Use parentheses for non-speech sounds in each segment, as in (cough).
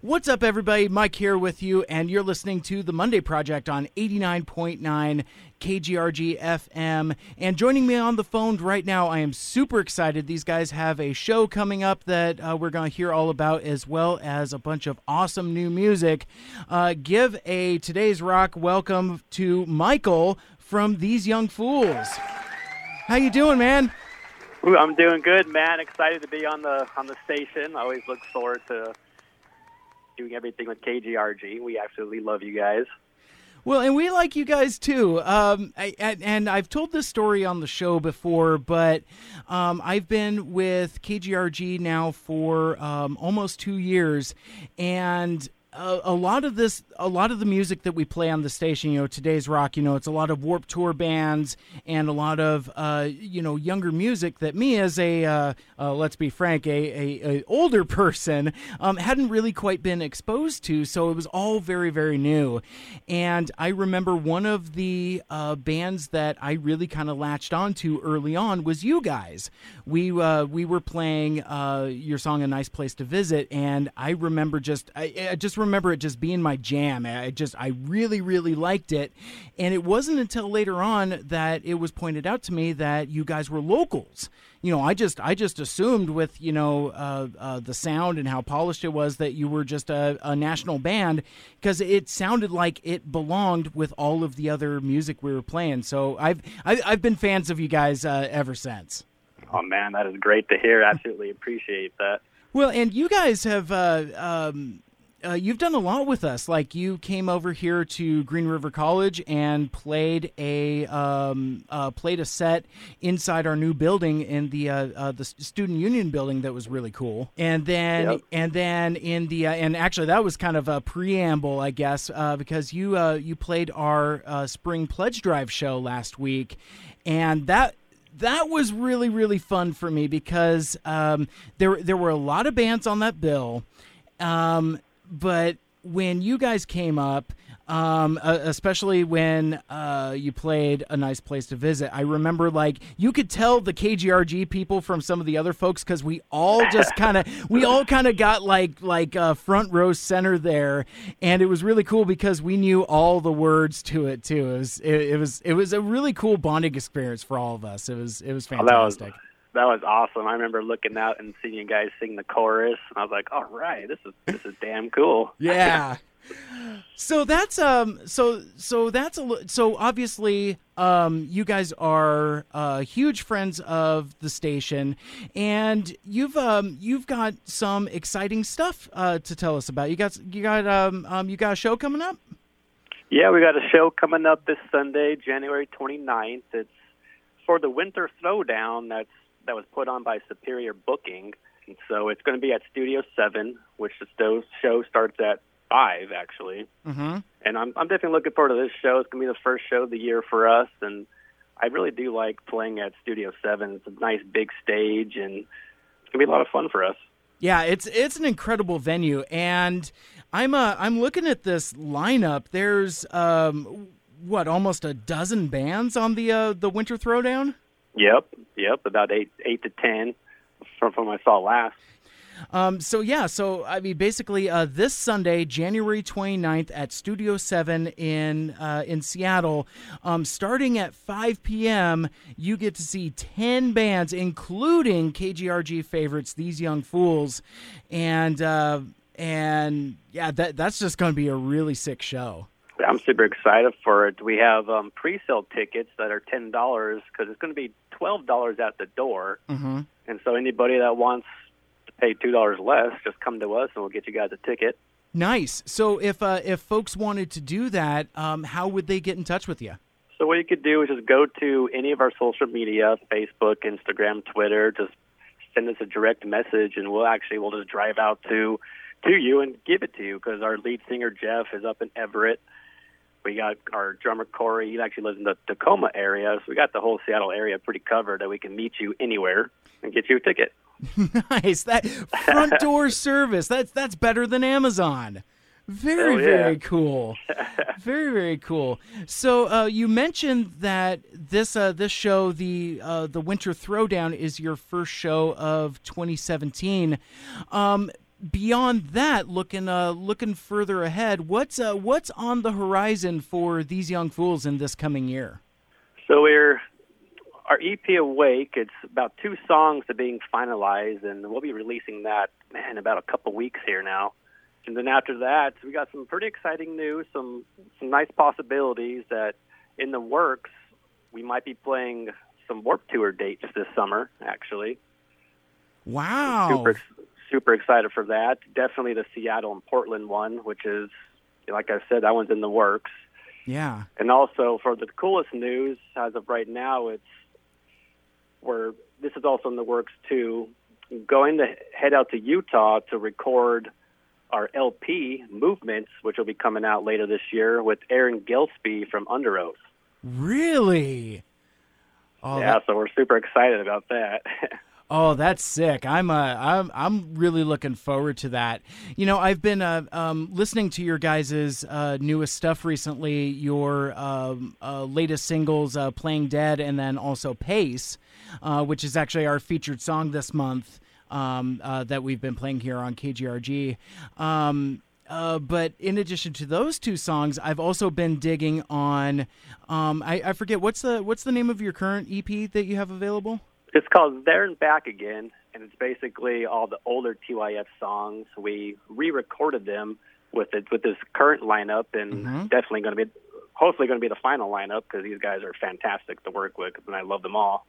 What's up, everybody? Mike here with you, and you're listening to the Monday Project on 89.9 KGRG FM. And joining me on the phone right now, I am super excited. These guys have a show coming up that uh, we're going to hear all about, as well as a bunch of awesome new music. Uh, give a today's rock welcome to Michael from These Young Fools. How you doing, man? I'm doing good, man. Excited to be on the on the station. I always look forward to doing everything with KGRG. We absolutely love you guys. Well, and we like you guys too. Um, I, and I've told this story on the show before, but um, I've been with KGRG now for um, almost two years, and a, a, lot of this, a lot of the music that we play on the station, you know, today's rock, you know, it's a lot of Warped Tour bands and a lot of, uh, you know, younger music that me as a, uh, uh, let's be frank, a, a, a older (laughs) person um, hadn't really quite been exposed to. So it was all very, very new. And I remember one of the uh, bands that I really kind of latched onto early on was you guys. We uh, we were playing uh, your song "A Nice Place to Visit," and I remember just, I, I just remember it just being my jam. I just I really really liked it, and it wasn't until later on that it was pointed out to me that you guys were locals. You know, I just I just assumed with you know uh, uh, the sound and how polished it was that you were just a, a national band because it sounded like it belonged with all of the other music we were playing. So I've I, have i have been fans of you guys uh, ever since. Oh man, that is great to hear. Absolutely appreciate that. Well, and you guys have uh, um, uh, you've done a lot with us. Like you came over here to Green River College and played a um, uh, played a set inside our new building in the uh, uh the student union building that was really cool. And then yep. and then in the uh, and actually that was kind of a preamble, I guess, uh, because you you played our spring pledge drive show last week, and that that was really really fun for me because um, there there were a lot of bands on that bill. Um, but when you guys came up, um, uh, especially when uh, you played a nice place to visit. I remember like you could tell the KGRG people from some of the other folks because we all just (laughs) kind of we all kind of got like like uh, front row center there, and it was really cool because we knew all the words to it too. It was it, it was it was a really cool bonding experience for all of us. It was it was fantastic. Oh, that was- awesome. I remember looking out and seeing you guys sing the chorus, and I was like, "All right, this is this is damn cool." (laughs) Yeah. so that's um so so that's a so obviously um you guys are uh huge friends of the station and you've um you've got some exciting stuff uh to tell us about you got you got um, um you got a show coming up yeah we got a show coming up this sunday january 29th it's for the winter throwdown that's that was put on by Superior Booking. And so it's going to be at Studio 7, which the show starts at 5, actually. Mm-hmm. And I'm, I'm definitely looking forward to this show. It's going to be the first show of the year for us. And I really do like playing at Studio 7. It's a nice big stage, and it's going to be a lot of fun for us. Yeah, it's it's an incredible venue, and I'm uh, I'm looking at this lineup. There's um, what almost a dozen bands on the uh, the Winter Throwdown. Yep, yep, about eight eight to ten from from I saw last. Um, so yeah, so I mean, basically, uh, this Sunday, January 29th at Studio Seven in uh, in Seattle, um, starting at 5 p.m., you get to see 10 bands, including KGRG favorites, These Young Fools, and uh, and yeah, that that's just going to be a really sick show. I'm super excited for it. We have um, pre-sale tickets that are ten dollars because it's going to be twelve dollars at the door. Mm-hmm. And so anybody that wants to pay two dollars less, just come to us and we'll get you guys a ticket. Nice. So if uh, if folks wanted to do that, um, how would they get in touch with you? So what you could do is just go to any of our social media, Facebook, Instagram, Twitter. Just send us a direct message, and we'll actually we'll just drive out to to you and give it to you because our lead singer Jeff is up in Everett we got our drummer Corey. He actually lives in the Tacoma area, so we got the whole Seattle area pretty covered. That we can meet you anywhere and get you a ticket. (laughs) nice. That front (laughs) door service. That's that's better than Amazon. Very yeah. very cool. (laughs) very very cool. So uh, you mentioned that this uh, this show, the uh, the Winter Throwdown, is your first show of 2017. Um, beyond that, looking uh, looking further ahead, what's uh, what's on the horizon for these young fools in this coming year? So we're our EP Awake. It's about two songs that are being finalized, and we'll be releasing that man about a couple weeks here now. And then after that, we got some pretty exciting news, some some nice possibilities that in the works. We might be playing some Warped Tour dates this summer, actually. Wow! Super, super excited for that. Definitely the Seattle and Portland one, which is, like I said, that one's in the works. Yeah. And also for the coolest news as of right now, it's where this is also in the works too. Going to head out to Utah to record our LP Movements, which will be coming out later this year with Aaron Gillespie from Underoath. Really? Oh, yeah, that... so we're super excited about that. (laughs) Oh, that's sick! I'm uh, I'm I'm really looking forward to that. You know, I've been uh, um, listening to your guys' uh, newest stuff recently. Your um, uh, latest singles, uh, "Playing Dead," and then also "Pace," uh, which is actually our featured song this month um, that we've been playing here on KGRG. Um, uh, but in addition to those two songs, I've also been digging on. Um, I, I, forget what's the what's the name of your current EP that you have available. It's called There and Back Again, and it's basically all the older TYF songs. We re-recorded them with it with this current lineup, and mm-hmm. definitely going to be, hopefully, going to be the final lineup because these guys are fantastic to work with, and I love them all.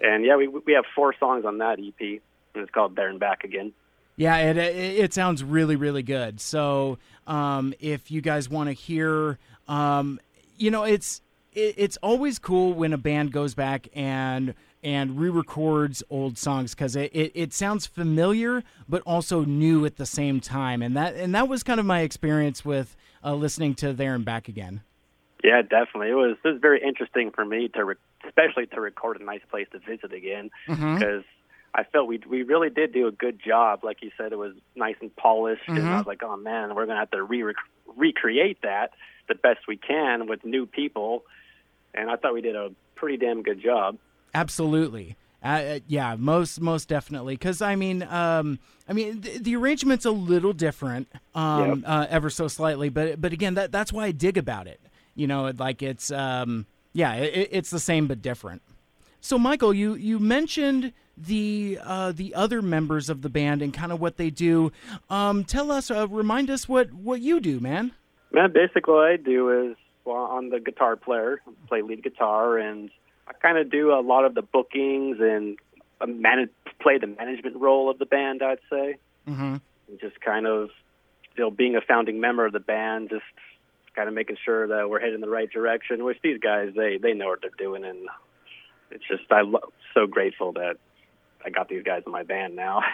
And yeah, we we have four songs on that EP, and it's called There and Back Again. Yeah, it, it, it sounds really really good. So um, if you guys want to hear, um, you know, it's it, it's always cool when a band goes back and and re-records old songs because it, it, it, sounds familiar but also new at the same time. And that and that was kind of my experience with uh, listening to there and back again. Yeah definitely. It was it was very interesting for me to re- especially to record a nice place to visit again because mm-hmm. I felt we we really did do a good job. Like you said it was nice and polished mm-hmm. and I was like oh man we're gonna have to re recreate that the best we can with new people and I thought we did a pretty damn good job Absolutely. Uh, uh, yeah, most most definitely. Because I mean, um, I mean, the, the, arrangement's a little different, um, yep. uh, ever so slightly. But but again, that that's why I dig about it. You know, like it's um, yeah, it, it's the same but different. So, Michael, you you mentioned the uh, the other members of the band and kind of what they do. Um, tell us, uh, remind us what what you do, man. Man, basically, what I do is well, I'm the guitar player, play lead guitar, and I kind of do a lot of the bookings and uh, manage, play the management role of the band. I'd say, mm-hmm. just kind of, you know, being a founding member of the band, just kind of making sure that we're heading in the right direction. Which these guys, they they know what they're doing, and it's just I'm lo- so grateful that I got these guys in my band now. (laughs)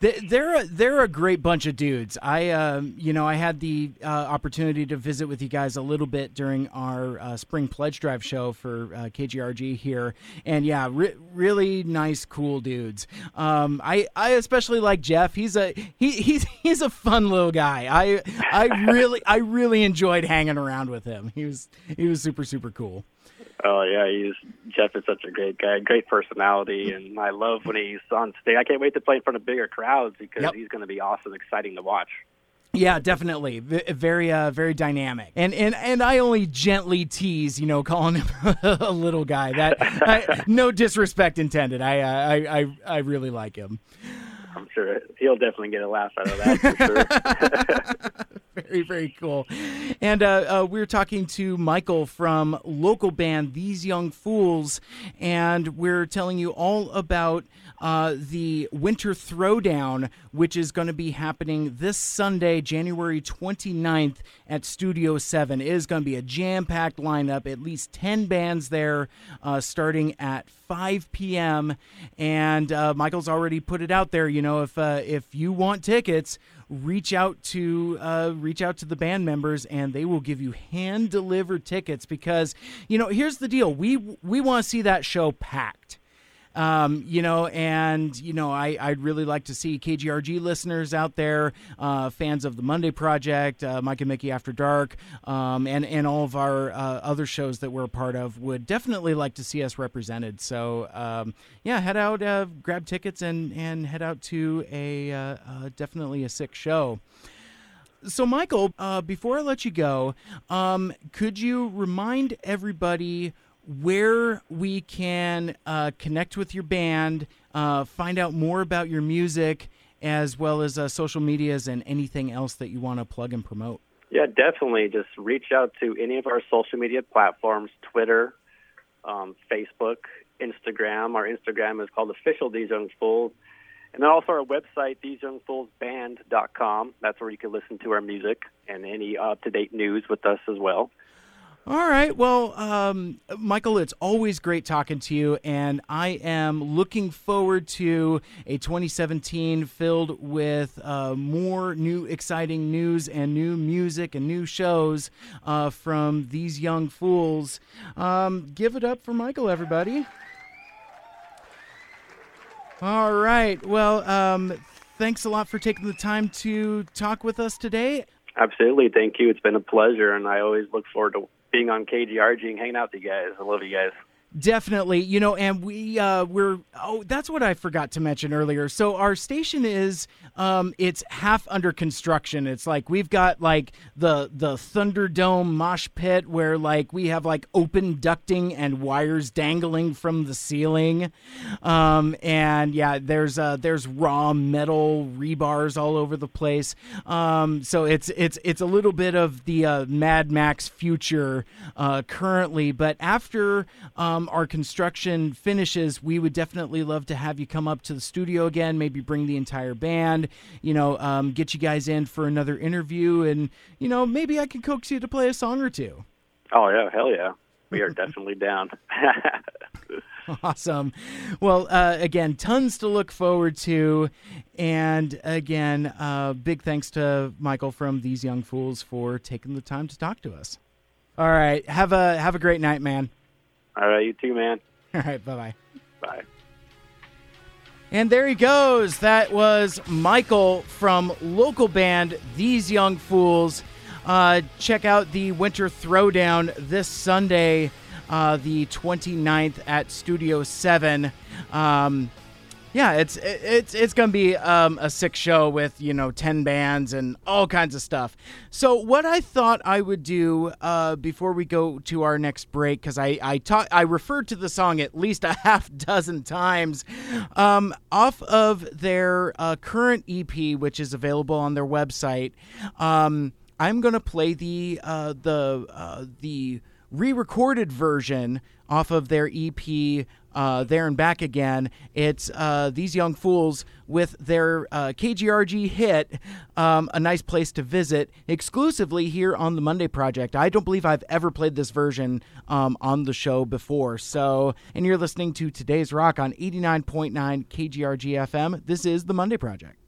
They're a, they're a great bunch of dudes. I um, you know I had the uh, opportunity to visit with you guys a little bit during our uh, spring pledge drive show for uh, KGRG here, and yeah, re- really nice, cool dudes. Um, I I especially like Jeff. He's a he he's he's a fun little guy. I I really I really enjoyed hanging around with him. He was he was super super cool. Oh yeah, he's Jeff is such a great guy, great personality, and I love when he's on stage. I can't wait to play in front of bigger crowds because yep. he's going to be awesome, exciting to watch. Yeah, definitely. very, uh, very dynamic. And and and I only gently tease, you know, calling him (laughs) a little guy. That I, no disrespect intended. I, uh, I I I really like him. I'm sure he'll definitely get a laugh out of that for sure. (laughs) (laughs) very, very cool. And uh, uh, we are talking to Michael from local band These Young Fools, and we're telling you all about uh, the Winter Throwdown, which is going to be happening this Sunday, January 29th at Studio 7. It is going to be a jam packed lineup, at least 10 bands there, uh, starting at 5 p.m. And uh, Michael's already put it out there. You know, if uh, if you want tickets, reach out to uh, reach out to the band members, and they will give you hand delivered tickets. Because you know, here's the deal: we we want to see that show packed. Um, you know, and you know, I I'd really like to see KGRG listeners out there, uh, fans of the Monday Project, uh, Mike and Mickey After Dark, um, and and all of our uh, other shows that we're a part of would definitely like to see us represented. So um, yeah, head out, uh, grab tickets, and and head out to a uh, uh, definitely a sick show. So, Michael, before I let you go, um, could you remind everybody where we can uh, connect with your band, uh, find out more about your music, as well as uh, social medias and anything else that you want to plug and promote? Yeah, definitely. Just reach out to any of our social media platforms Twitter, um, Facebook, Instagram. Our Instagram is called Official These Young Fools. And then also our website, theseyoungfoolsband.com. That's where you can listen to our music and any up to date news with us as well. All right. Well, um, Michael, it's always great talking to you, and I am looking forward to a 2017 filled with uh, more new, exciting news and new music and new shows uh, from these young fools. Um, give it up for Michael, everybody. All right. Well, um, thanks a lot for taking the time to talk with us today. Absolutely. Thank you. It's been a pleasure, and I always look forward to being on KGRG and hanging out with you guys. I love you guys. Definitely, you know, and we uh, we're oh, that's what I forgot to mention earlier. So our station is um, it's half under construction. It's like we've got like the the Thunderdome mosh pit where like we have like open ducting and wires dangling from the ceiling, um, and yeah, there's uh, there's raw metal rebars all over the place. Um, so it's it's it's a little bit of the uh, Mad Max future uh, currently, but after. Um, um, our construction finishes, we would definitely love to have you come up to the studio again, maybe bring the entire band, you know, um, get you guys in for another interview, and, you know, maybe I can coax you to play a song or two. Oh, yeah, hell yeah. We are (laughs) definitely down. (laughs) awesome. Well, uh, again, tons to look forward to. And again, uh, big thanks to Michael from These Young Fools for taking the time to talk to us. All right. Have a have a great night, man. All right, you too, man. (laughs) All right, bye bye. Bye. And there he goes. That was Michael from local band These Young Fools. Uh, check out the Winter Throwdown this Sunday, uh, the 29th at Studio 7. Um, yeah, it's it's it's gonna be um, a sick show with you know ten bands and all kinds of stuff. So what I thought I would do uh, before we go to our next break, because I I taught I referred to the song at least a (laughs) half dozen times, um, off of their uh, current EP, which is available on their website. Um, I'm gonna play the uh, the uh, the re-recorded version off of their EP uh, there and back again. It's uh, these young fools with their uh, KGRG hit, um, a nice place to visit, exclusively here on the Monday Project. I don't believe I've ever played this version um, on the show before. So, and you're listening to today's rock on 89.9 KGRG FM. This is the Monday Project.